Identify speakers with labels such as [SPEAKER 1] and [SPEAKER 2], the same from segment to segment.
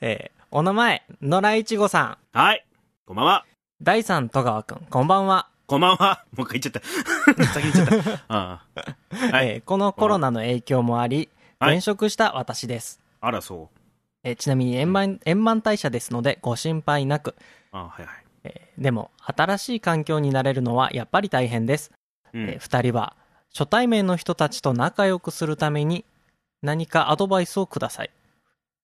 [SPEAKER 1] えー、お名前、野良いちごさん。
[SPEAKER 2] はい。こんばんは。
[SPEAKER 1] 第三戸川くん、こんばんは。
[SPEAKER 2] こんばんは。もう一回言っちゃった。先に言っちゃった。ああはい。
[SPEAKER 1] えーこのコロナの影響もあり、
[SPEAKER 2] はい
[SPEAKER 1] 転職した私です。
[SPEAKER 2] あら、そう。
[SPEAKER 1] えーちなみに円満、円満退社ですのでご心配なく、
[SPEAKER 2] あはいはい。
[SPEAKER 1] えーでも、新しい環境になれるのはやっぱり大変です。
[SPEAKER 2] うん。
[SPEAKER 1] えー二人は、初対面の人たちと仲良くするために、何かアドバイスをください。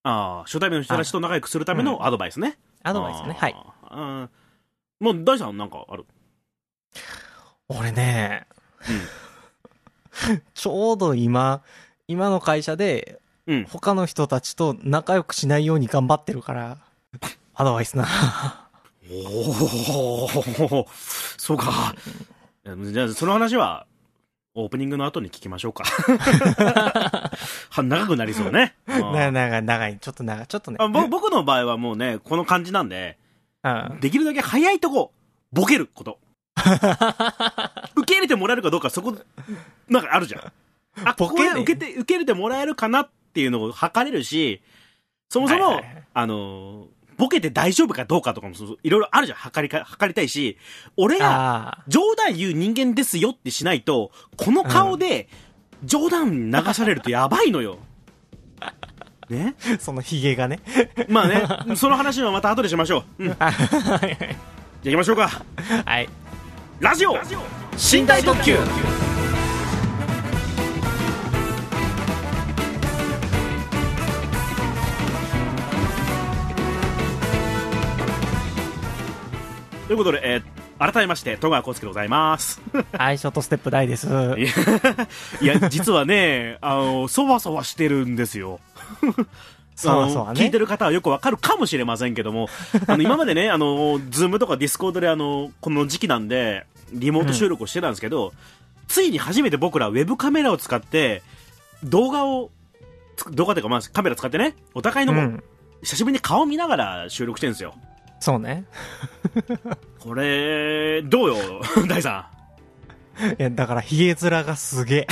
[SPEAKER 2] ああ、初対面の人たちと仲良くするためのアドバイスね。
[SPEAKER 1] アドバイスね。はい。
[SPEAKER 2] あー。うんもう、大さんなんかある？
[SPEAKER 1] 俺ね、ちょうど今、今の会社で、
[SPEAKER 2] うん。うん。
[SPEAKER 1] 他の人たちと仲良くしないように頑張ってるから、アドバイスな。
[SPEAKER 2] おおそうか。じゃあ、その話は、オープニングの後に聞きましょうか。は長くなりそうね。うん
[SPEAKER 1] な、長い、長い。ちょっと長い。ちょっとね。
[SPEAKER 2] あぼ僕の場合はもうね、この感じなんで、
[SPEAKER 1] うん。
[SPEAKER 2] できるだけ早いとこ、ボケること。受け入れてもらえるかどうか、そこ、なんかあるじゃん。あ、
[SPEAKER 1] ボケ
[SPEAKER 2] 受けて、受け入れてもらえるかなっていうのを測れるし、そもそも、
[SPEAKER 1] はいはいはい
[SPEAKER 2] あのー、ボケて大丈夫かどうかとかもいろいろあるじゃん。測りか、測りたいし、俺が
[SPEAKER 1] あ
[SPEAKER 2] 冗談言う人間ですよってしないと、この顔で冗談流されるとやばいのよ。ね？
[SPEAKER 1] あ、そのヒゲがね。
[SPEAKER 2] まあね、その話はまた後でしましょう。うん。じゃあ行きましょうか。
[SPEAKER 1] はい。
[SPEAKER 2] ラジオ寝台特急ということで、えー改めまして戸川浩介でございます
[SPEAKER 1] はい、ショートステップ大です。
[SPEAKER 2] いや 実はねあのそわそわしてるんですよ
[SPEAKER 1] そうそうね。
[SPEAKER 2] 聞いてる方はよくわかるかもしれませんけども、あの、今までね、あの、 Zoom とか Discord であの、この時期なんで、リモート収録をしてたんですけど、ついに初めて僕らウェブカメラを使って、動画を、つ動画というかまあカメラ使ってね、お互いの、
[SPEAKER 1] うん。
[SPEAKER 2] 久しぶりに顔見ながら収録してるんですよ。
[SPEAKER 1] そうね。
[SPEAKER 2] これ、どうよ、大さ
[SPEAKER 1] いや、だからヒゲ面がすげ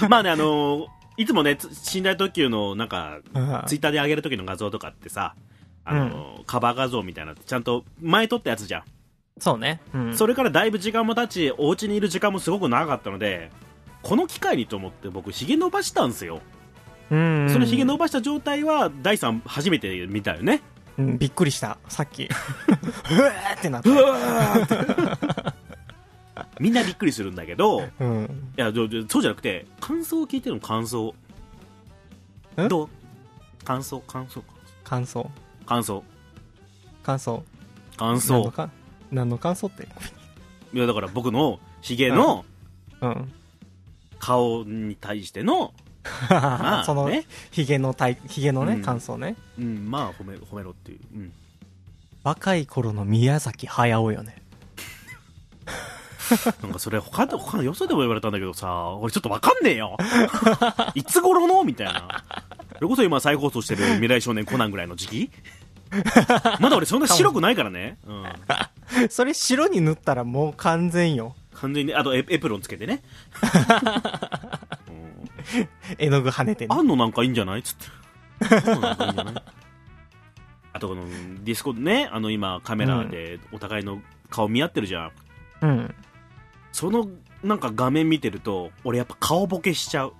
[SPEAKER 1] え。
[SPEAKER 2] ん。まあね、あの、いつもね、つ寝台特急のなんか、
[SPEAKER 1] うん
[SPEAKER 2] ツイッターで上げる時の画像とかってさ、あの、カバー画像みたいな、ちゃんと前撮ったやつじゃん。
[SPEAKER 1] そうね。うん。
[SPEAKER 2] それからだいぶ時間も経ち、お家にいる時間もすごく長かったので、この機会にと思って僕、髭伸ばしたんですよ。
[SPEAKER 1] うん。
[SPEAKER 2] その髭伸ばした状態は、第3初めて見たよね。
[SPEAKER 1] うん、びっくりした。さっき。うわーってなった。
[SPEAKER 2] みんなびっくりするんだけど、い
[SPEAKER 1] うん。
[SPEAKER 2] や、じょじょそうじゃなくて、感想を聞いてるの、感想。
[SPEAKER 1] ん
[SPEAKER 2] どう？感想、感想、
[SPEAKER 1] 感想。
[SPEAKER 2] 感想、
[SPEAKER 1] 感想。
[SPEAKER 2] 感
[SPEAKER 1] 何の
[SPEAKER 2] 想。
[SPEAKER 1] か？何の感想って？
[SPEAKER 2] いや、だから僕の髭の
[SPEAKER 1] うん。
[SPEAKER 2] 顔に対しての、まあ
[SPEAKER 1] その
[SPEAKER 2] ね、
[SPEAKER 1] ヒゲのタイ、ヒゲのね、
[SPEAKER 2] うん
[SPEAKER 1] 感想ね。
[SPEAKER 2] うん、まあ、褒め、褒めろっていう。うん。
[SPEAKER 1] 若い頃の宮崎駿よね。
[SPEAKER 2] なんかそれ他の、他のよそでも言われたんだけどさ、俺ちょっとわかんねえよ。いつ頃の？みたいな。それこそ今再放送してる未来少年コナンぐらいの時期 まだ俺そんな白くないからね。うん。
[SPEAKER 1] それ白に塗ったらもう完全よ。
[SPEAKER 2] 完全に、あとエエプロンつけてね。う ん
[SPEAKER 1] 絵の具跳ねてね
[SPEAKER 2] あ。んのなんかいいんじゃない？つって。あんのなんかいいんじゃない？あとこのディスコでね、あの今カメラでお互いの顔見合ってるじゃん。
[SPEAKER 1] うん。
[SPEAKER 2] そのなんか画面見てると、俺やっぱ顔ボケしちゃう。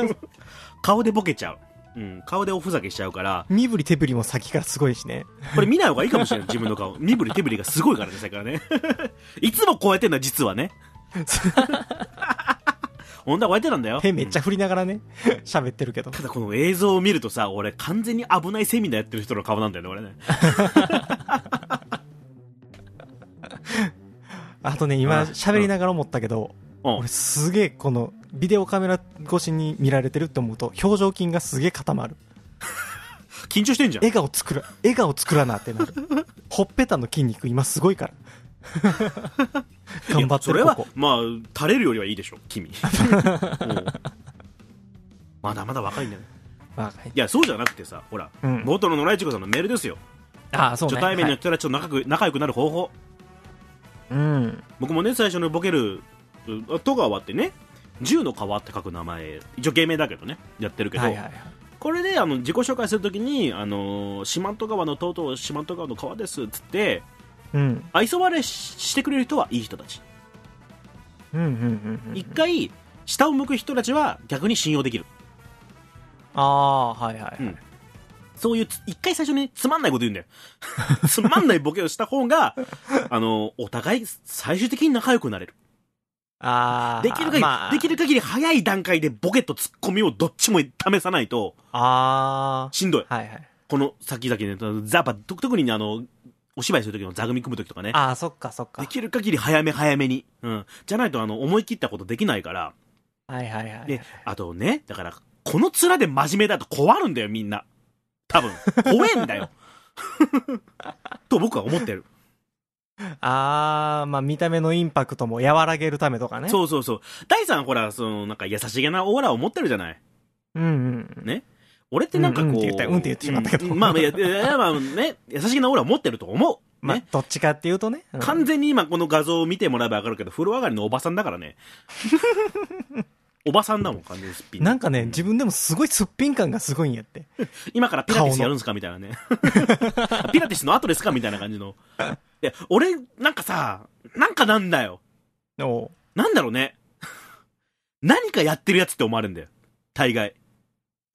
[SPEAKER 2] 顔でボケちゃう。うん、顔でおふざけしちゃうから、
[SPEAKER 1] 身振り手振りも先からすごいしね。
[SPEAKER 2] これ見ない方がいいかもしれない、自分の顔。身振り手振りがすごいからね、さっきからね。いつもこうやってんだ、実はね。本当はこうやってたんだよ。
[SPEAKER 1] 手めっちゃ振りながらね、喋ってるけど。
[SPEAKER 2] ただこの映像を見るとさ、俺完全に危ないセミナーやってる人の顔なんだよね、俺ね。
[SPEAKER 1] あとね、今
[SPEAKER 2] うん
[SPEAKER 1] 喋りながら思ったけど、
[SPEAKER 2] うん
[SPEAKER 1] 俺。すげえこのビデオカメラ越しに見られてるって思うと表情筋がすげえ固まる。
[SPEAKER 2] 緊張してんじゃん。
[SPEAKER 1] 笑顔作ら、笑顔作らなってなる。ほっぺたの筋肉今すごいから。頑張ってる
[SPEAKER 2] それは。まあ垂れるよりはいいでしょ君 うんまだまだ若いんだよ
[SPEAKER 1] まあ
[SPEAKER 2] いやそうじゃなくてさほら、
[SPEAKER 1] うん
[SPEAKER 2] 冒頭の野良いちごさんのメールですよ
[SPEAKER 1] ああ、そうね。
[SPEAKER 2] 初対面の
[SPEAKER 1] はい
[SPEAKER 2] 人たちと仲良く,、仲良くなる方法
[SPEAKER 1] うん。
[SPEAKER 2] 僕もね最初のボケるう戸川ってね銃の川って書く名前一応芸名だけどねやってるけど、
[SPEAKER 1] はいはいはい。
[SPEAKER 2] これであの自己紹介するときに、あの四万十川のとうとう四万十川の川ですっつって
[SPEAKER 1] うん。
[SPEAKER 2] 愛想笑いししてくれる人はいい人たち
[SPEAKER 1] うん、うん、うん
[SPEAKER 2] 回下を向く人たちは逆に信用できる
[SPEAKER 1] ああ、はいはいはい。
[SPEAKER 2] うんそういうつ一回最初につまんないこと言うんだよ つまんないボケをした方があのお互い最終的に仲良くなれる
[SPEAKER 1] ああ。
[SPEAKER 2] できる限り、
[SPEAKER 1] まあ、
[SPEAKER 2] できる限り早い段階でボケとツッコミをどっちも試さないと
[SPEAKER 1] あ
[SPEAKER 2] しんどい
[SPEAKER 1] あ。はいはい。
[SPEAKER 2] この先々ねザバ特にねあのお芝居する時の座組組む時とかね
[SPEAKER 1] ああ、そっかそっか
[SPEAKER 2] で。きる限り早め早めに。うん。じゃないと、あの、思い切ったことできないから。
[SPEAKER 1] はいはいはい。
[SPEAKER 2] で、あとね、だから、この面で真面目だと困るんだよ、みんな。多分。怖えんだよ。と僕は思ってる。
[SPEAKER 1] ああ、まあ見た目のインパクトも和らげるためとかね。う。
[SPEAKER 2] そうそうそう。大さんほら、その、なんか優しげなオーラを持ってるじゃない。
[SPEAKER 1] うんうん。
[SPEAKER 2] ね。俺ってなんかこう。
[SPEAKER 1] うんうんって言ったうんって言ってしまったけど
[SPEAKER 2] うんまあ、いや、いやまあね、優しげなオーラを持ってると思う。
[SPEAKER 1] まあ
[SPEAKER 2] ね。、
[SPEAKER 1] どっちかっていうとね。うん
[SPEAKER 2] 完全に今この画像を見てもらえばわかるけど、風呂上がりのおばさんだからね。おばさんだもん、完全にすっぴん。
[SPEAKER 1] なんかね、自分でもすごいすっぴん感がすごいんやって。
[SPEAKER 2] 今からピラティスやるんですか？みたいなね。ピラティスの後ですか？みたいな感じの。いや、俺、なんかさ、なんかなんだよ。なんだろうね。何かやってるやつって思われるんだよ。大概。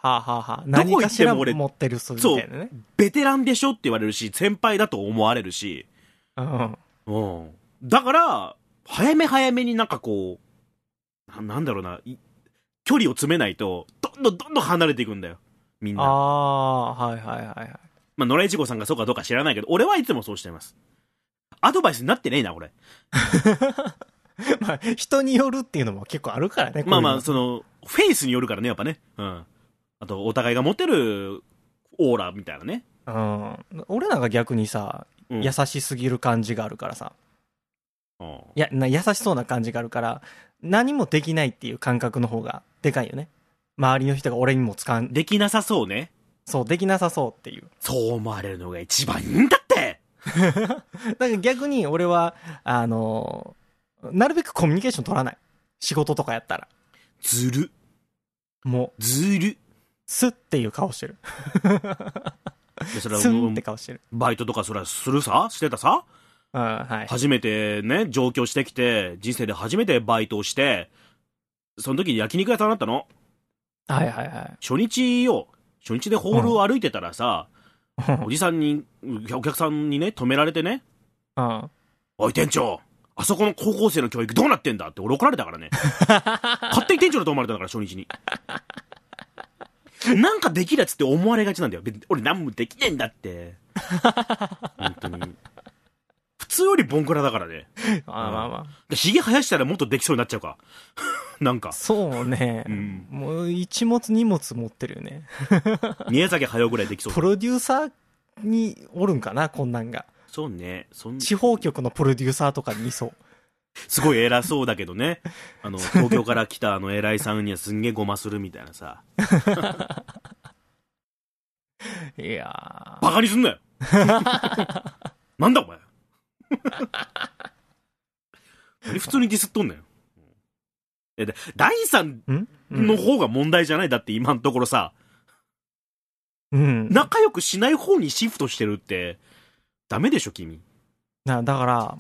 [SPEAKER 1] はあ、はあは何かしら
[SPEAKER 2] 俺
[SPEAKER 1] 持ってる人みたいなね。
[SPEAKER 2] ベテランでしょって言われるし、先輩だと思われるし。
[SPEAKER 1] うん。
[SPEAKER 2] うん。だから、早め早めになんかこう、ななんだろうな、い距離を詰めないと、どんどんどんどん離れていくんだよ。みん
[SPEAKER 1] あ
[SPEAKER 2] な。
[SPEAKER 1] あ、はいはいはいはい。
[SPEAKER 2] まあ、野良一号さんがそうかどうか知らないけど、俺はいつもそうしてます。アドバイスになってねえな、俺。
[SPEAKER 1] まあ、人によるっていうのも結構あるからね。
[SPEAKER 2] まあまあ、
[SPEAKER 1] こ
[SPEAKER 2] その、フェイスによるからね、やっぱね。うん。あと、お互いが持ってるオーラみたいなね。
[SPEAKER 1] うん。俺なんか逆にさ、
[SPEAKER 2] うん
[SPEAKER 1] 優しすぎる感じがあるからさ。
[SPEAKER 2] うん
[SPEAKER 1] いや、な優しそうな感じがあるから、何もできないっていう感覚の方がでかいよね。周りの人が俺にも使う、
[SPEAKER 2] できなさそうね。
[SPEAKER 1] そう、できなさそうっていう。
[SPEAKER 2] そう思われるのが一番いいんだって
[SPEAKER 1] だから逆に俺は、あのなるべくコミュニケーション取らない。仕事とかやったら。
[SPEAKER 2] ずる。
[SPEAKER 1] もう、
[SPEAKER 2] ずる。
[SPEAKER 1] スッっていう顔してる。
[SPEAKER 2] でそれは
[SPEAKER 1] スンって顔してる。
[SPEAKER 2] バイトとかそれはするさ？してたさ？
[SPEAKER 1] うん、はい。
[SPEAKER 2] 初めてね、上京してきて、人生で初めてバイトをして、その時に焼肉屋さんだったの？
[SPEAKER 1] はいはいはい。
[SPEAKER 2] 初日よ。初日でホールを歩いてたらさ、おじさんに、お客さんにね、止められてね、
[SPEAKER 1] うん。
[SPEAKER 2] おい店長、あそこの高校生の教育どうなってんだ？って俺怒られたからね。勝手に店長だと思われたから、初日に。なんかできるやつって思われがちなんだよ。俺何もできねえんだって。本当に。普通よりボンクラだからね。
[SPEAKER 1] あまあまあ。
[SPEAKER 2] でヒゲ生やしたらもっとできそうになっちゃうか。なんか。
[SPEAKER 1] そうね。
[SPEAKER 2] うん
[SPEAKER 1] もう一物二物持ってるよね。
[SPEAKER 2] 宮崎駿ぐらいできそう
[SPEAKER 1] プ。ロデューサーにおるんかな、こんなんが。
[SPEAKER 2] そうね。そん
[SPEAKER 1] 地方局のプロデューサーとかにいそう。
[SPEAKER 2] すごい偉そうだけどね。あの、東京から来たあの偉いさんにはすんげえごまするみたいなさ。
[SPEAKER 1] いや
[SPEAKER 2] バカにすんなよなんだお前何普通にディスっとんねん。え、で第三の方が問題じゃない？だって今のところさ、
[SPEAKER 1] うん。
[SPEAKER 2] 仲良くしない方にシフトしてるって、ダメでしょ、君。
[SPEAKER 1] なだか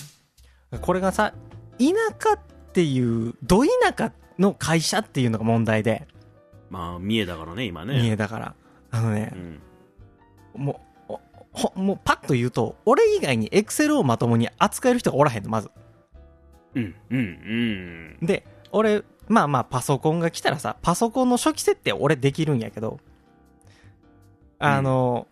[SPEAKER 1] ら、これがさ、田舎っていう、ど田舎の会社っていうのが問題で、
[SPEAKER 2] まあ、三重だからね、今
[SPEAKER 1] 三
[SPEAKER 2] ね。
[SPEAKER 1] 重だから。あのね
[SPEAKER 2] う、ん。
[SPEAKER 1] もう、おほもうパッと言うと、俺以外にエクセルをまともに扱える人がおらへんの、まず。
[SPEAKER 2] うん、うん、うん。
[SPEAKER 1] で、俺、まあまあパソコンが来たらさ、パソコンの初期設定俺できるんやけど、あの、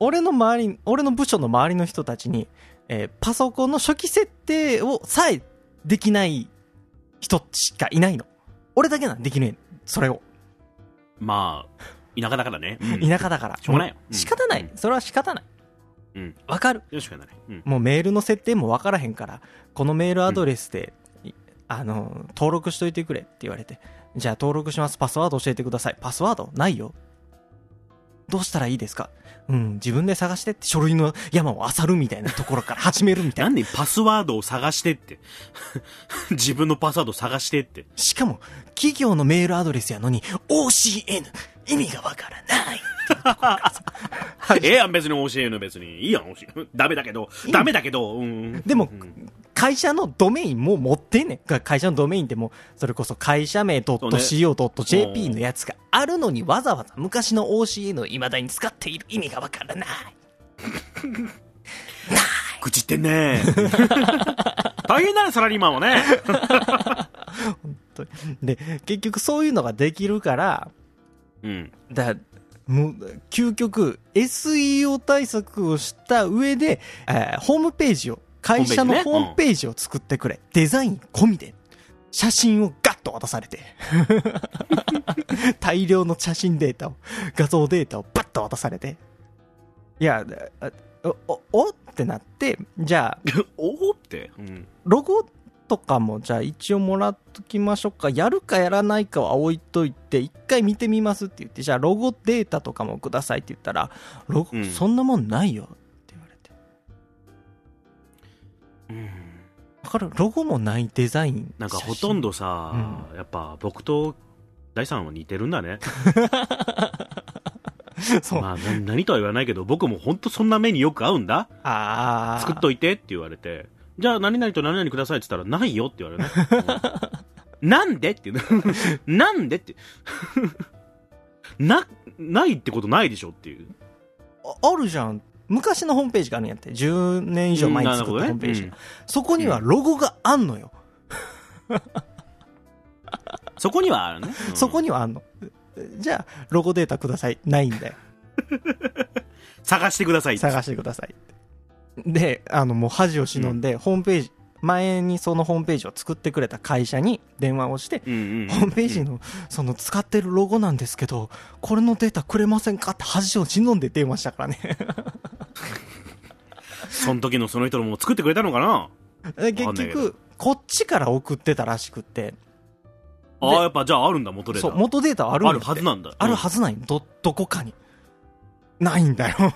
[SPEAKER 1] 俺の周り、俺の部署の周りの人たちに、えーパソコンの初期設定をさえできない人しかいないの。俺だけなんできねえ。それを。
[SPEAKER 2] まあ、田舎だからね。うん
[SPEAKER 1] 田舎だから。
[SPEAKER 2] しょうがないよ
[SPEAKER 1] も仕方ない。それは仕方ない。
[SPEAKER 2] うん。
[SPEAKER 1] わかる。
[SPEAKER 2] よしかない。うん。
[SPEAKER 1] もうメールの設定もわからへんから、このメールアドレスで、いあの、登録しといてくれって言われて、じゃあ登録します。パスワード教えてください。パスワードないよ。どうしたらいいですか？うん、自分で探してって書類の山を漁るみたいなところから始めるみたいな。
[SPEAKER 2] なんでパスワードを探してって。自分のパスワードを探してって。
[SPEAKER 1] しかも、企業のメールアドレスやのに、OCN、意味がわからない。
[SPEAKER 2] ええやん、別に教えぬ、別に。いいやん、教えダメだけど、ダメだけど、うん。
[SPEAKER 1] でも
[SPEAKER 2] うん
[SPEAKER 1] 会社のドメインも持ってんねん。会社のドメインってもう、それこそ会社名 .co.jp のやつがあるのにわざわざ昔の OCN を未だに使っている意味がわからない。
[SPEAKER 2] 愚痴ってんね。大変だね、サラリーマンはね。
[SPEAKER 1] とで、結局そういうのができるから、
[SPEAKER 2] うん。
[SPEAKER 1] だもう、究極、SEO 対策をした上で、えーホームページを、会社のホ
[SPEAKER 2] ホームページ
[SPEAKER 1] を作ってくれ。デザイン込みで。写真をガッと渡されて。大量の写真データを、画像データをバッと渡されて。いや、あお、お、おってなって、じゃあ、
[SPEAKER 2] おおって。うん。
[SPEAKER 1] ロゴとかもじゃあ一応もらっときましょうか。やるかやらないかは置いといて、一回見てみますって言って、じゃあロゴデータとかもくださいって言ったら、ロゴ、
[SPEAKER 2] うん
[SPEAKER 1] そんなもんないよわかるロゴもないデザイン。
[SPEAKER 2] なんかほとんどさ、やっぱ僕と大さんは似てるんだね。
[SPEAKER 1] そう。
[SPEAKER 2] まあ、な何とは言わないけど、僕も本当そんな目によく合うんだ。
[SPEAKER 1] ああ。
[SPEAKER 2] 作っといてって言われて、じゃあ何々と何々くださいって言ったら、ないよって言われるね。うんなんでって言うの なんでって。な、ないってことないでしょっていう。
[SPEAKER 1] ああるじゃん。昔のホームページがあるんやって。10年以上前に作ったホームページ。
[SPEAKER 2] うん
[SPEAKER 1] そこにはロゴがあんのよ。
[SPEAKER 2] そこにはあるね。うん
[SPEAKER 1] そこにはあんの。じゃあ、ロゴデータください。ないんだよ。
[SPEAKER 2] 探してください。
[SPEAKER 1] 探してください。で、あの、もう恥を忍んで、ホームページ、前にそのホームページを作ってくれた会社に電話をして、ホームページの、その使ってるロゴなんですけど、これのデータくれませんかって恥を忍んで電話したからね。
[SPEAKER 2] その時のその人のも作ってくれたのかな？
[SPEAKER 1] で結局、こっちから送ってたらしくって、
[SPEAKER 2] ああ、やっぱじゃああるんだ、元データ。
[SPEAKER 1] そう、元データあるん
[SPEAKER 2] あるはずなんだ。
[SPEAKER 1] あるはずないど、どこかに。ないんだよ。
[SPEAKER 2] 大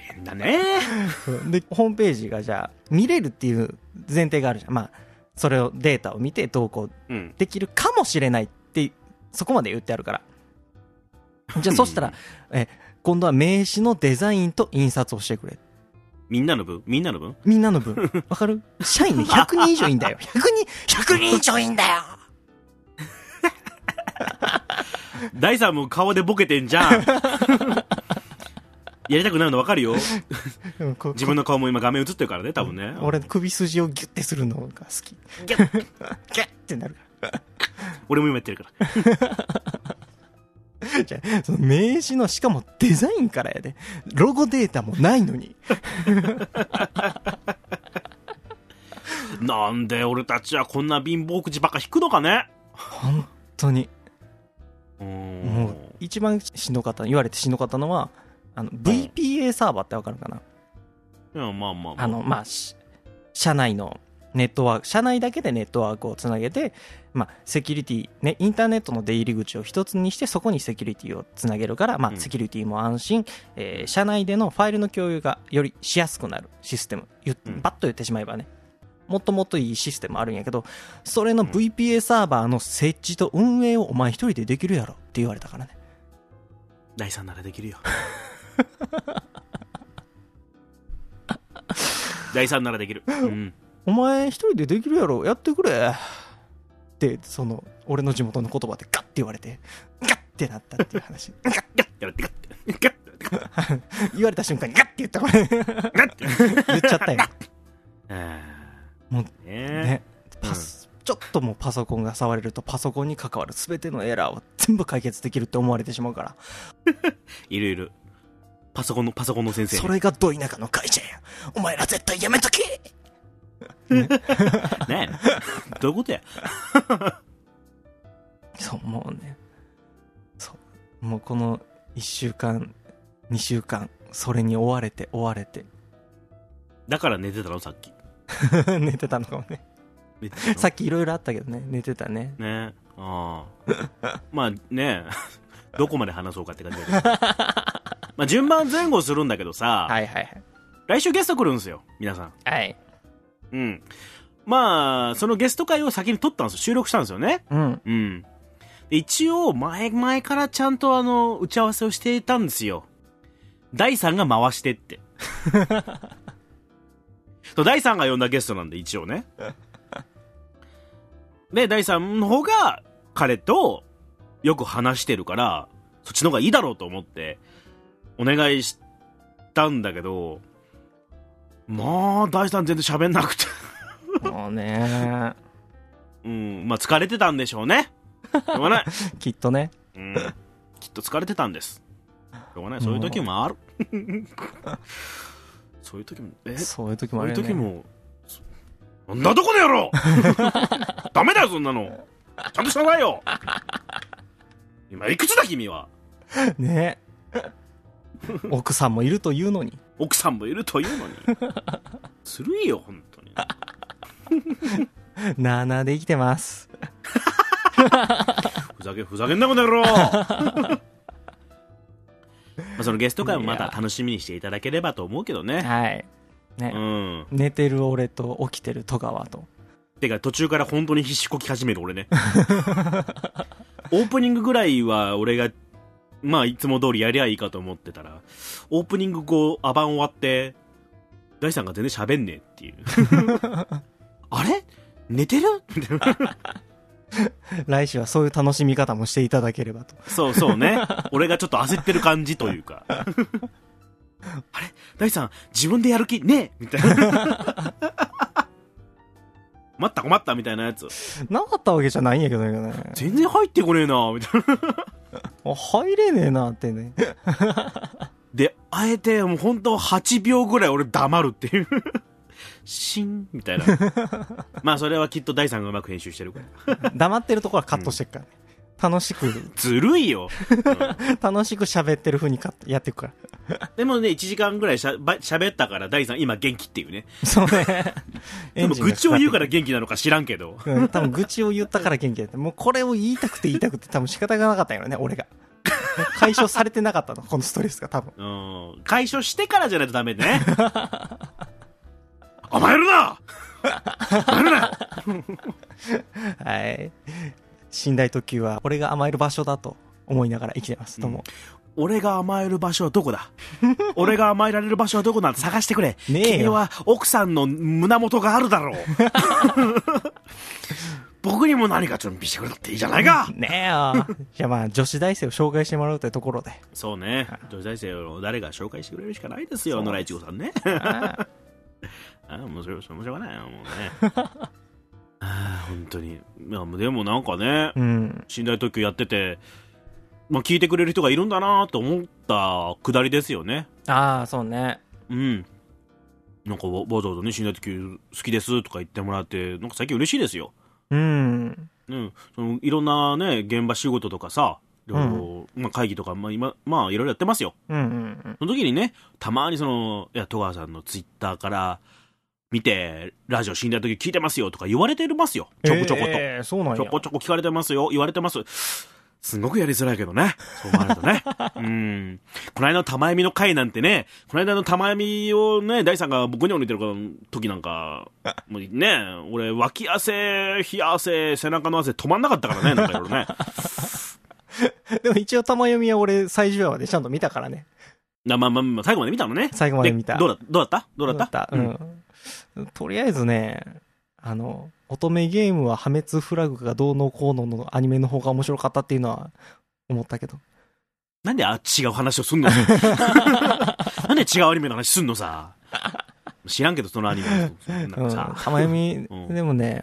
[SPEAKER 2] 変だね。
[SPEAKER 1] で、ホームページがじゃあ、見れるっていう前提があるじゃん。まあ、それを、データを見て投稿
[SPEAKER 2] うん。
[SPEAKER 1] できるかもしれないって、そこまで言ってあるから。じゃあ、そしたら、え、今度は名刺のデザインと印刷をしてくれ。
[SPEAKER 2] みんなの分？みんなの分？
[SPEAKER 1] みんなの分。わかる？社員ね、100人以上いんだよ。100人、100人以上いんだよ
[SPEAKER 2] 大さんも顔でボケてんじゃん。やりたくなるの分かるよ。自分の顔も今画面映ってるからね、多分ね。
[SPEAKER 1] 俺、首筋をギュッてするのが好き。ギュッ ギュッってなるから。
[SPEAKER 2] 俺も今やってるから。
[SPEAKER 1] じゃあその名刺の、しかもデザインからやで。ロゴデータもないのに。
[SPEAKER 2] なんで俺たちはこんな貧乏くじばっか引くのかね？
[SPEAKER 1] 本当に。もう、一番しんどかった、言われてしんどかったのは、あの、VPA サーバーってわかるかな、
[SPEAKER 2] いやまあまあまあ。
[SPEAKER 1] あの、まあ、し社内のネットワーク、社内だけでネットワークをつなげて、まあ、セキュリティ、ね、インターネットの出入り口を一つにして、そこにセキュリティをつなげるから、まあ、
[SPEAKER 2] うん
[SPEAKER 1] セキュリティも安心、えー社内でのファイルの共有がよりしやすくなるシステム。言っと言ってしまえばね。もっともっといいシステムあるんやけど、それの VPA サーバーの設置と運営をお前一人でできるやろって言われたからね。
[SPEAKER 2] 第三ならできるよ。第三ならできる。うん。
[SPEAKER 1] お前一人でできるやろやってくれって、その、俺の地元の言葉でガッて言われて、ガッてなったっていう話。ガッ
[SPEAKER 2] ガッやらってガッガッガッ
[SPEAKER 1] 言われた瞬間にガッて言ったからね。
[SPEAKER 2] ガッ
[SPEAKER 1] 言っちゃったよ。
[SPEAKER 2] え
[SPEAKER 1] もう
[SPEAKER 2] ね、
[SPEAKER 1] パス、ちょっともうパソコンが触れるとパソコンに関わる全てのエラーを全部解決できるって思われてしまうから。
[SPEAKER 2] いるいる。パソコンの、パソコンの先生。
[SPEAKER 1] それがど田舎の会社や。お前ら絶対やめとけ
[SPEAKER 2] ねえ。どういうことや？
[SPEAKER 1] そう、もうね。そう。もうこの1週間、2週間、それに追われて追われて。
[SPEAKER 2] だから寝てたの？さっき。
[SPEAKER 1] 寝てたのかもね。さっきいろいろあったけどね、寝てたね。
[SPEAKER 2] ねああ。まあねどこまで話そうかって感じだけど。まあ順番前後するんだけどさ、
[SPEAKER 1] はいはいはい。
[SPEAKER 2] 来週ゲスト来るんですよ、皆さん。
[SPEAKER 1] はい。
[SPEAKER 2] うん。まあ、そのゲスト会を先に撮ったんですよ。収録したんですよね。
[SPEAKER 1] うん。
[SPEAKER 2] うん。で一応、前々からちゃんとあの、打ち合わせをしていたんですよ。第3が回してって。そう第3が呼んだゲストなんで、一応ね。で、第3の方が彼とよく話してるから、そっちの方がいいだろうと思って、お願いしたんだけど、まあ、第3全然喋んなくて。
[SPEAKER 1] もうね、
[SPEAKER 2] うん、まあ疲れてたんでしょうね。しょうがない。
[SPEAKER 1] きっとね。
[SPEAKER 2] うん、きっと疲れてたんです。しょうがない。そういう時もある。そういう時も、え？
[SPEAKER 1] そういう時も
[SPEAKER 2] そういう。時も、そなんだどこの野郎 ダメだよ、そんなの。ちゃんとしなさいよ。今、いくつだ、君は？
[SPEAKER 1] ね奥さんもいるというのに。
[SPEAKER 2] 奥さんもいるというのに。ずるいよ、本当に。
[SPEAKER 1] なあなあで生きてます。
[SPEAKER 2] ふざけ、ふざけんな、この野郎まあそのゲスト会もまた楽しみにしていただければと思うけどね。
[SPEAKER 1] はい。
[SPEAKER 2] う
[SPEAKER 1] ね、
[SPEAKER 2] ん。
[SPEAKER 1] 寝てる俺と起きてる戸川と。
[SPEAKER 2] てか途中から本当に必死こき始める俺ね。オープニングぐらいは俺が、まあいつも通りやりゃいいかと思ってたら、オープニングこう、アバン終わって、大さんが全然喋んねえっていう。あれ？寝てる？
[SPEAKER 1] 来週はそういう楽しみ方もしていただければと。
[SPEAKER 2] そうそうね。俺がちょっと焦ってる感じというか。あれ？大さん、自分でやる気ねえ？みたいな。困った困ったみたいなやつ。
[SPEAKER 1] なかったわけじゃないんやけどね。
[SPEAKER 2] 全然入ってこねえなみたいな。
[SPEAKER 1] あ入れねえなってね。
[SPEAKER 2] で、あえてもう本当8秒ぐらい俺黙るっていう。シンみたいな。まあそれはきっと第3がうまく編集してるから。
[SPEAKER 1] 黙ってるところはカットしてっからね。楽しく、
[SPEAKER 2] ずるいよ。
[SPEAKER 1] 楽しく喋ってる風にやっていくから。
[SPEAKER 2] でもね、1時間ぐらいしゃば喋ったから第3今元気っていうね。
[SPEAKER 1] そうね。
[SPEAKER 2] でも愚痴を言うから
[SPEAKER 1] ら。
[SPEAKER 2] 元気なのか知らんけど。
[SPEAKER 1] うん、多分愚痴を言ったから元気だった。もうこれを言いたくて言いたくて多分仕方がなかったんやろね、俺が。解消されてなかったの、このストレスが多分。
[SPEAKER 2] うん。解消してからじゃないとダメね。甘えるな甘えるな
[SPEAKER 1] はい。寝台特急は俺が甘える場所だと思いながら生きてます。どうも。
[SPEAKER 2] 俺が甘える場所はどこだ？俺が甘えられる場所はどこだって 探してくれ。
[SPEAKER 1] ねえよ
[SPEAKER 2] 君は奥さんの胸元があるだろう。僕にも何か準備してくれたっていいじゃないか。
[SPEAKER 1] ねえよ。じゃあまあ、女子大生を紹介してもらうというところで。
[SPEAKER 2] そうね。女子大生を誰が紹介してくれるしかないですよ、野良一子さんね。
[SPEAKER 1] あ
[SPEAKER 2] ああ、面白い、面白がないよ、もうね。本当に。いや、でもなんかね、
[SPEAKER 1] うん。
[SPEAKER 2] 寝台特急やってて、まあ、聞いてくれる人がいるんだなと思ったくだりですよね。
[SPEAKER 1] ああ、そうね。
[SPEAKER 2] うん。なんかわわざわざね、寝台特急好きですとか言ってもらって、なんか最近嬉しいですよ。
[SPEAKER 1] うん。
[SPEAKER 2] うん。そのいろんなね、現場仕事とかさ、いろいろまあ、会議とか、まあ今、まあいろいろやってますよ。
[SPEAKER 1] うんうん
[SPEAKER 2] その時にね、たまにその、いや、戸川さんのツイッターから見て、ラジオ死んだ時聞いてますよとか言われてますよ。ちょこちょこと。
[SPEAKER 1] えーそうなんや
[SPEAKER 2] ちょ。こちょこ聞かれてますよ。言われてます。すんごくやりづらいけどね。そう思われるとね。うん。この間の玉闇の回なんてね、この間の玉闇をね、大さんが僕に降りてる時なんか、もうね、俺、脇汗、冷や汗、背中の汗止まんなかったからね、なんかいろいろね。
[SPEAKER 1] でも一応玉読みは俺最終話までちゃんと見たからね。
[SPEAKER 2] なまあまあまあ、最後まで見たのね。
[SPEAKER 1] 最後まで見た
[SPEAKER 2] どうだどうだった？どうだった？
[SPEAKER 1] う。ん。とりあえずね、あの、乙女ゲームは破滅フラグがどうのこうののアニメの方が面白かったっていうのは思ったけど。
[SPEAKER 2] なんであ違う話をすんの？なんで違うアニメの話すんのさ？知らんけど、そのアニメの。なん
[SPEAKER 1] うん。
[SPEAKER 2] かさ。
[SPEAKER 1] 玉読み、
[SPEAKER 2] うん
[SPEAKER 1] でもね、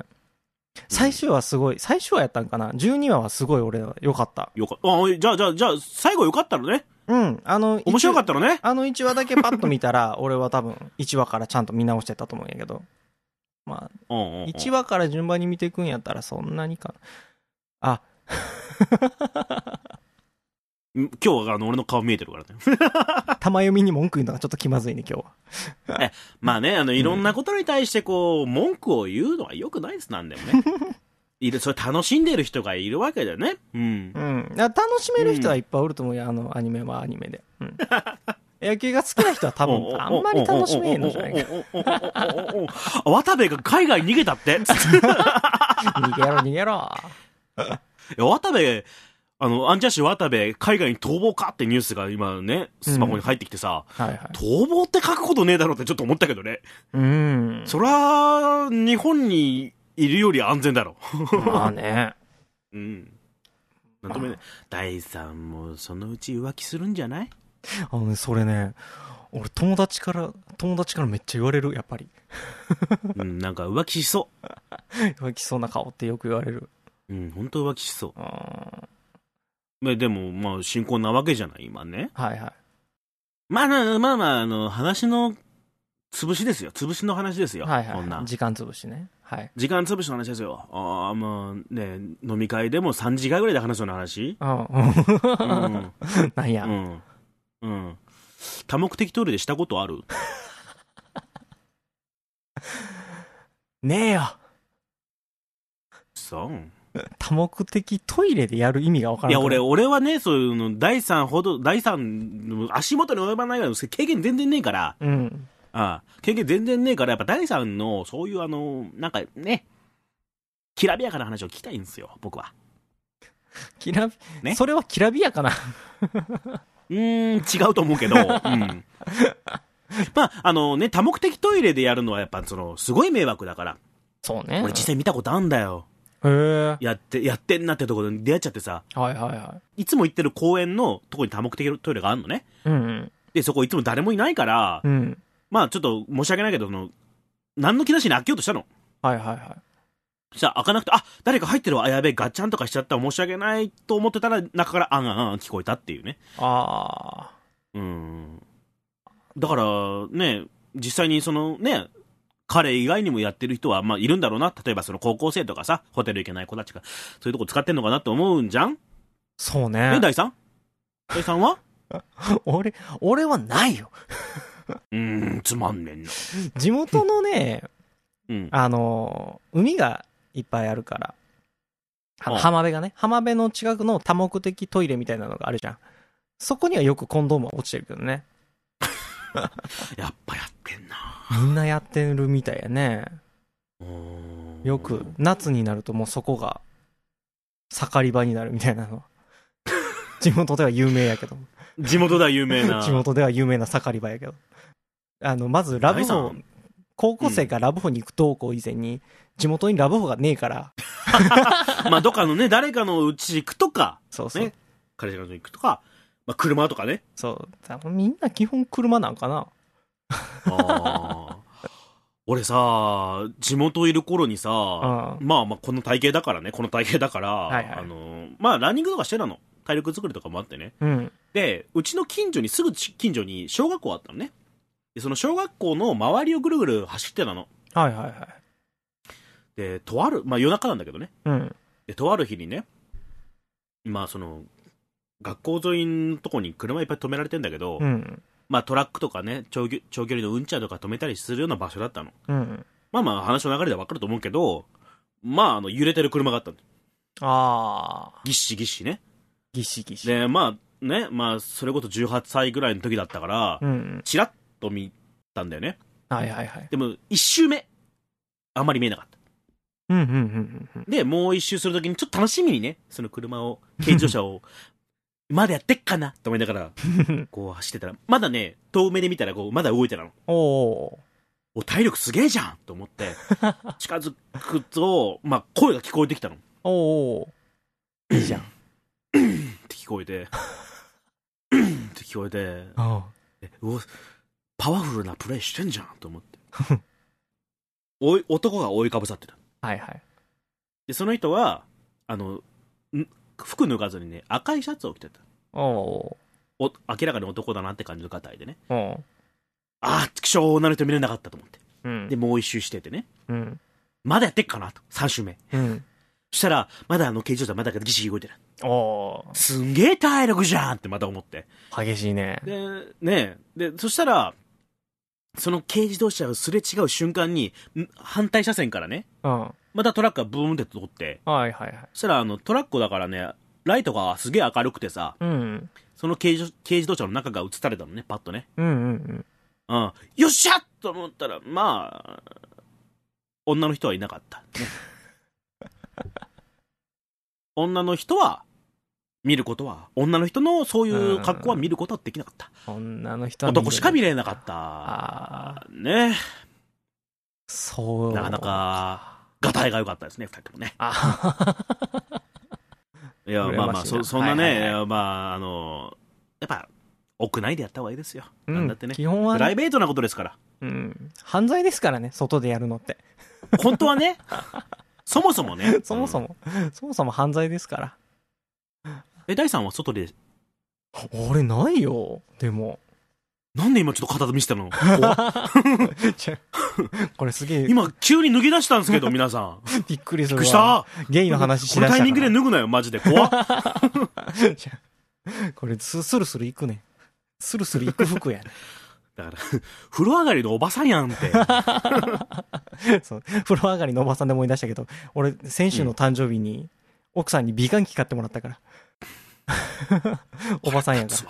[SPEAKER 1] 最終話すごい、最終話やったんかな ?12 話はすごい俺は良かった。
[SPEAKER 2] よかあ、じゃあ、じゃあ、じゃあ、最後よかったのね。
[SPEAKER 1] うん。あの、
[SPEAKER 2] 面白か
[SPEAKER 1] っ
[SPEAKER 2] ったのね。
[SPEAKER 1] あの1話だけパッと見たら、俺は多分1話からちゃんと見直してたと思うんやけど。まあ、
[SPEAKER 2] うんうんうん
[SPEAKER 1] 1話から順番に見ていくんやったらそんなにか。あ、
[SPEAKER 2] 今日はあの俺の顔見えてるからね。
[SPEAKER 1] 玉読みに文句言うのがちょっと気まずいね、今日は。
[SPEAKER 2] まあね、あの、いろんなことに対してこう、文句を言うのは良くないです、なんでもね。いる、それ楽しんでる人がいるわけだよね。うん
[SPEAKER 1] う。ん。楽しめる人はいっぱいおると思うよ、あの、アニメはアニメで。うん。野球が好きな人は多分、あんまり楽しめへんのじゃないか。
[SPEAKER 2] か。渡部が海外逃げたって。
[SPEAKER 1] 逃げろ、逃げろ。
[SPEAKER 2] い や渡部、あの、アンジャッシュ渡部、海外に逃亡かってニュースが今ね、スマホに入ってきてさ、
[SPEAKER 1] はいはい。
[SPEAKER 2] 逃亡って書くことねえだろってちょっと思ったけどね。
[SPEAKER 1] うん。
[SPEAKER 2] そら、日本にいるより安全だろ。
[SPEAKER 1] まあね。
[SPEAKER 2] うん。なんとも言えない。第三もそのうち浮気するんじゃない？
[SPEAKER 1] あのね、それね、俺友達から、友達からめっちゃ言われる、やっぱり。
[SPEAKER 2] うん、なんか浮気しそ
[SPEAKER 1] 浮気そうな顔ってよく言われる。
[SPEAKER 2] う。うん、本当浮気しそう。
[SPEAKER 1] あ
[SPEAKER 2] でも、まあ、新婚なわけじゃない、今ね。
[SPEAKER 1] はいはい。
[SPEAKER 2] まあまあまあまあ、あの、話の潰しですよ。潰しの話ですよ。
[SPEAKER 1] はいはい、
[SPEAKER 2] こんな
[SPEAKER 1] はい。。時間潰しね。はい。
[SPEAKER 2] 時間潰しの話ですよ。ああ、まあね、飲み会でも3時間ぐらいで話すような話
[SPEAKER 1] うん。
[SPEAKER 2] うん。
[SPEAKER 1] なんや。
[SPEAKER 2] うん。うん。多目的トイレでしたことある？
[SPEAKER 1] ねえよ。
[SPEAKER 2] そう。
[SPEAKER 1] 多目的トイレでやる意味がわからない
[SPEAKER 2] いや、俺、、俺はね、そういうの、第三ほど、第三の足元に及ばないぐらいの経験全然ねえから、
[SPEAKER 1] うん。
[SPEAKER 2] ああ経験全然ねえから、やっぱ第三の、そういうあの、なんかね、きらびやかな話を聞きたいんですよ、僕は。
[SPEAKER 1] きらび、
[SPEAKER 2] ね？
[SPEAKER 1] それはきらびやかな。
[SPEAKER 2] うーん、違うと思うけど、うん。まあ、あのね、多目的トイレでやるのはやっぱその、すごい迷惑だから。
[SPEAKER 1] そうね。
[SPEAKER 2] 俺実際見たことあんだよ。
[SPEAKER 1] へえ。
[SPEAKER 2] やって、やってんなってところに出会っちゃってさ、
[SPEAKER 1] はいはいはい
[SPEAKER 2] つも行ってる公園のとこに多目的トイレがあるのね。
[SPEAKER 1] い。うん
[SPEAKER 2] で、そこいつも誰もいないから、
[SPEAKER 1] うん。うん。
[SPEAKER 2] まあちょっと申し訳ないけど、その、何の気なしに開けようとしたの？
[SPEAKER 1] はいはいはい。
[SPEAKER 2] そしたら開かなくて、あ、誰か入ってるわ、あ、やべえ、ガッチャンとかしちゃった、申し訳ないと思ってたら、中からあんあんあん聞こえたっていうね。
[SPEAKER 1] あ
[SPEAKER 2] うん。だから、ね、実際にそのね、彼以外にもやってる人は、まあ、いるんだろうな。例えばその高校生とかさ、ホテル行けない子たちが、そういうとこ使ってんのかなって思うんじゃん？
[SPEAKER 1] ー。そう
[SPEAKER 2] え、
[SPEAKER 1] ね。
[SPEAKER 2] 第三第三は？
[SPEAKER 1] 俺、俺はないよ。
[SPEAKER 2] うーん、つまんねんな。
[SPEAKER 1] 地元のね、
[SPEAKER 2] うん。
[SPEAKER 1] あのー、海がいっぱいあるから。浜辺がね、浜辺の近くの多目的トイレみたいなのがあるじゃん。そこにはよくコンドームは落ちてるけどね。
[SPEAKER 2] やっぱやってんな。
[SPEAKER 1] みんなやってるみたいやね。よく、夏になるともうそこが、盛り場になるみたいなの。地元では有名やけど。
[SPEAKER 2] 地元では有名な。
[SPEAKER 1] 地元では有名な盛り場やけど。あの、まずラブ
[SPEAKER 2] 第
[SPEAKER 1] ホ
[SPEAKER 2] 三、
[SPEAKER 1] 高校生がラブホに行く同行以前に、地元にラブホがねえから、
[SPEAKER 2] まあ、どっかのね、誰かのうち行くとか、
[SPEAKER 1] そうそう。
[SPEAKER 2] ね彼氏が行くとか、まあ、車とかね。
[SPEAKER 1] そう。みんな基本車なんかな。
[SPEAKER 2] あー 俺さ、地元いる頃にさ、
[SPEAKER 1] う
[SPEAKER 2] まあまあこの体型だからね、この体型だから、
[SPEAKER 1] はいはい
[SPEAKER 2] あの、まあランニングとかしてたの。体力作りとかもあってね。
[SPEAKER 1] うん。
[SPEAKER 2] で、うちの近所に、すぐ近所に小学校あったのね。で、その小学校の周りをぐるぐる走ってたの。
[SPEAKER 1] はいはいはい。
[SPEAKER 2] で、とある、まあ夜中なんだけどね。
[SPEAKER 1] うん。
[SPEAKER 2] で、とある日にね、まあその、学校沿いのとこに車いっぱい止められてんだけど、
[SPEAKER 1] うん。
[SPEAKER 2] まあトラックとかね、長距長距離のうんちゃとか止めたりするような場所だったの。
[SPEAKER 1] うん。
[SPEAKER 2] まあまあ話の流れでわかると思うけど、まああの揺れてる車があったの。
[SPEAKER 1] ああ。
[SPEAKER 2] ぎっしぎっしね。
[SPEAKER 1] ギシギシ。
[SPEAKER 2] で、まあね、まあそれこそ18歳ぐらいの時だったから
[SPEAKER 1] う、ん。
[SPEAKER 2] チラッと見たんだよね。
[SPEAKER 1] はいはいはい。
[SPEAKER 2] でも一周目、あんまり見えなかった。
[SPEAKER 1] うんうんうんうん
[SPEAKER 2] で、もう一周するときにちょっと楽しみにね、その車を、軽自動車を、まだやってっかなと思いながら、
[SPEAKER 1] うん。
[SPEAKER 2] こう走ってたら、まだね、遠目で見たらこう、まだ動いてたの。
[SPEAKER 1] おお
[SPEAKER 2] お、体力すげえじゃんと思って、近づくと、まあ声が聞こえてきたの。っ
[SPEAKER 1] おおいいじゃん。
[SPEAKER 2] て聞こえて、って聞こえて、うおパワフルなプレイしてんじゃんと思って。おい男が覆いかぶさってた。
[SPEAKER 1] はいはい。
[SPEAKER 2] で、その人は、あの、ん服脱がずにね、赤いシャツを着てた。
[SPEAKER 1] おお
[SPEAKER 2] お明らかに男だなって感じの方でね。
[SPEAKER 1] おお
[SPEAKER 2] ああ、気象女の人見れなかったと思って。
[SPEAKER 1] うん
[SPEAKER 2] で、。もう一周しててね。
[SPEAKER 1] うん。
[SPEAKER 2] まだやってっかなと。三周目。
[SPEAKER 1] うん。
[SPEAKER 2] そしたら、まだあの、軽自動車まだギシギシ動いてる。
[SPEAKER 1] おお
[SPEAKER 2] すんげえ体力じゃんってまた思って。
[SPEAKER 1] 激しいね。
[SPEAKER 2] で、ねで、そしたら、その軽自動車がすれ違う瞬間に、ん反対車線からね、
[SPEAKER 1] うん。は
[SPEAKER 2] またトラックがブーンって通って、
[SPEAKER 1] いはいはい。
[SPEAKER 2] そしたらあの、トラックだからね、ライトがすげえ明るくてさ、
[SPEAKER 1] うん。
[SPEAKER 2] その軽自軽自動車の中が映されたのね、パッとね。
[SPEAKER 1] うんうん
[SPEAKER 2] うん。よっしゃと思ったら、まあ、女の人はいなかった。ね 女の人は、見ることは、女の人のそういう格好は見ることはできなかった。
[SPEAKER 1] 女の人は
[SPEAKER 2] 男しか見れなかった。
[SPEAKER 1] あ
[SPEAKER 2] ね
[SPEAKER 1] そう。
[SPEAKER 2] なかなか、がたいが良かったですね、二人ともね。
[SPEAKER 1] あ
[SPEAKER 2] いや、
[SPEAKER 1] 羨
[SPEAKER 2] まあまあ、そそんなね、
[SPEAKER 1] はいはい
[SPEAKER 2] やまあ、あの、やっぱ、屋内でやった方がいいですよ。
[SPEAKER 1] うん
[SPEAKER 2] なんだってね。
[SPEAKER 1] 基本はね
[SPEAKER 2] プライベートなことですから。
[SPEAKER 1] うん。犯罪ですからね、外でやるのって。
[SPEAKER 2] 本当はね、そもそもね。
[SPEAKER 1] そもそ
[SPEAKER 2] も。
[SPEAKER 1] も、そもそも犯罪ですから。
[SPEAKER 2] え、大さんは外で、
[SPEAKER 1] 俺ないよ。でも。
[SPEAKER 2] なんで今ちょっと片見せたの？
[SPEAKER 1] これすげえ
[SPEAKER 2] 今、急に脱ぎ出したんですけど、皆さん。
[SPEAKER 1] びっくりす
[SPEAKER 2] びっ
[SPEAKER 1] る
[SPEAKER 2] くりした？
[SPEAKER 1] ゲイの話し
[SPEAKER 2] こ
[SPEAKER 1] だしたから
[SPEAKER 2] のタイミングで脱ぐなよ、マジで。怖っ
[SPEAKER 1] これススルスルいくね。スルスルいく服やね。
[SPEAKER 2] だから、風呂上がりのおばさんやんって。
[SPEAKER 1] そう。風呂上がりのおばさんで思い出したけど、俺、先週の誕生日に、奥さんに美顔器買ってもらったから。おばさんやから。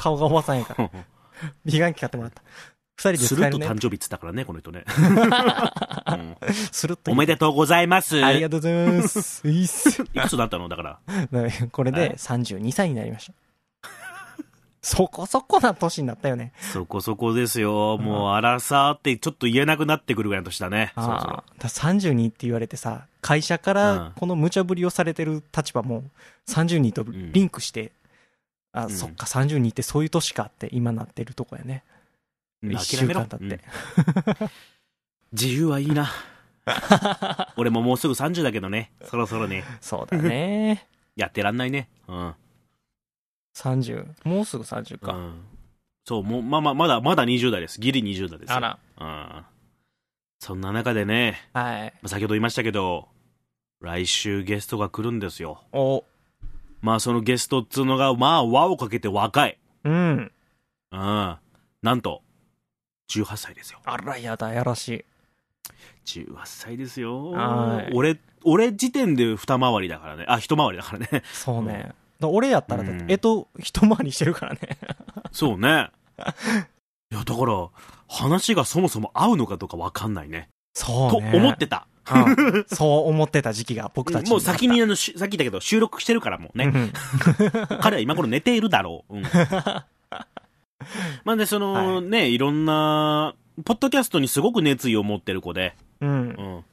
[SPEAKER 1] 顔がおばさんやから。美顔器買ってもらった。二人です使えるね
[SPEAKER 2] るっと誕。生日っつったからね、この人ね。うん
[SPEAKER 1] スルッと。
[SPEAKER 2] おめでとうございます。
[SPEAKER 1] ありがとうございます。いいっす。
[SPEAKER 2] いくつだったの？だから。
[SPEAKER 1] これで32歳になりました。そこそこな年になったよね。
[SPEAKER 2] そこそこですよ。もう、あらさーってちょっと言えなくなってくるぐらいの年だね。
[SPEAKER 1] ああ。だ32って言われてさ、会社か
[SPEAKER 2] うん
[SPEAKER 1] らこの無茶ぶりをされてる立場も32とリンクして、あ、
[SPEAKER 2] うん
[SPEAKER 1] そっか、32ってそういう年かって今なってるとこやね。
[SPEAKER 2] うん
[SPEAKER 1] 一
[SPEAKER 2] 諦めろ
[SPEAKER 1] 週間経って
[SPEAKER 2] うん自由はいいな。俺ももうすぐ30だけどね。そろそろね。
[SPEAKER 1] そうだね。
[SPEAKER 2] やってらんないね。うん。
[SPEAKER 1] 30。もうすぐ30か。
[SPEAKER 2] うん。そう、もう、まあまあ、まだ、まだ20代です。ギリ20代ですよ。
[SPEAKER 1] あら。
[SPEAKER 2] うん。そんな中でね、
[SPEAKER 1] はい。
[SPEAKER 2] まあ先ほど言いましたけど、来週ゲストが来るんですよ。
[SPEAKER 1] お、
[SPEAKER 2] まあそのゲストっつうのが、まあ輪をかけて若い。
[SPEAKER 1] うん。
[SPEAKER 2] うん。なんと、18歳ですよ。
[SPEAKER 1] あら、やだ、やらしい。
[SPEAKER 2] 18歳ですよ
[SPEAKER 1] はい。
[SPEAKER 2] 俺、俺時点で二回りだからね。あ、一回りだからね。
[SPEAKER 1] そうね。だ俺やったらだって、
[SPEAKER 2] うん
[SPEAKER 1] えと、一回りしてるからね。
[SPEAKER 2] そうね。いや、だから、話がそもそも合うのかどうかわかんないね。と
[SPEAKER 1] そうね。
[SPEAKER 2] 思ってた。
[SPEAKER 1] うんそう思ってた時期が僕たち
[SPEAKER 2] もう先に
[SPEAKER 1] あ
[SPEAKER 2] の、しさっき言ったけど、収録してるからもうね。
[SPEAKER 1] たうん
[SPEAKER 2] 彼は今頃寝ているだろう。うん。まあね、その、
[SPEAKER 1] はい
[SPEAKER 2] ね、いろんな、ポッドキャストにすごく熱意を持ってる子で、
[SPEAKER 1] うん
[SPEAKER 2] う。ん。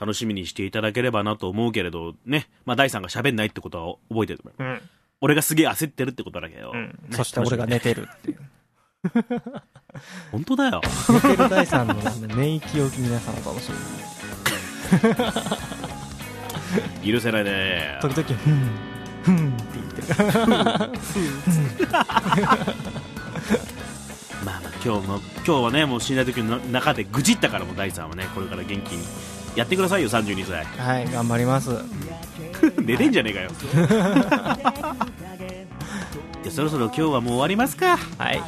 [SPEAKER 2] 楽しみにしていただければなと思うけれど、ね。まあ、大さんが喋んないってことは覚えてると思う。
[SPEAKER 1] うん。
[SPEAKER 2] 俺がすげえ焦ってるってことだけど。
[SPEAKER 1] うん。
[SPEAKER 2] ね
[SPEAKER 1] そして俺が寝てるっていう。
[SPEAKER 2] 本当だよ。
[SPEAKER 1] 寝てる第三の寝息を皆さんお楽しみに。
[SPEAKER 2] 許せないね。
[SPEAKER 1] 時々、ふん、ふんって言ってる。
[SPEAKER 2] まあまあ、今日も、今日はね、もう死んだ時の中でぐじったからもう大さんはね、これから元気にやってくださいよ、32歳。
[SPEAKER 1] はい、頑張ります。
[SPEAKER 2] 寝てんじゃねえかよ。じゃあそろそろ今日はもう終わりますか。
[SPEAKER 1] はい。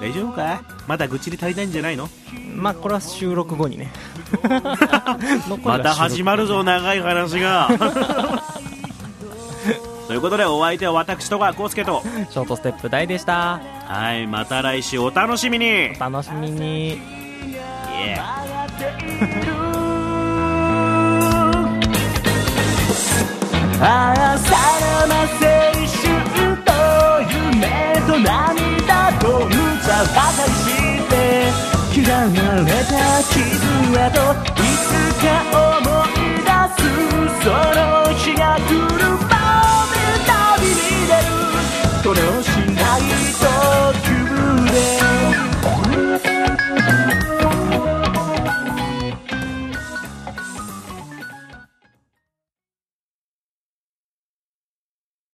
[SPEAKER 2] 大丈夫か？まだ愚痴で足りないんじゃないの？
[SPEAKER 1] まあ、これは収録後にね。
[SPEAKER 2] また始まるぞ、長い話が。ということで、お相手は私とか、コウスケと。
[SPEAKER 1] ショートステップ大でした。
[SPEAKER 2] はい、また来週お楽しみに。
[SPEAKER 1] お楽しみに。
[SPEAKER 2] イ
[SPEAKER 3] ああさらば青春と夢と涙と無茶ばかりして嫌われた傷跡いつか思い出すその日が来るまで旅に出るこれをしないと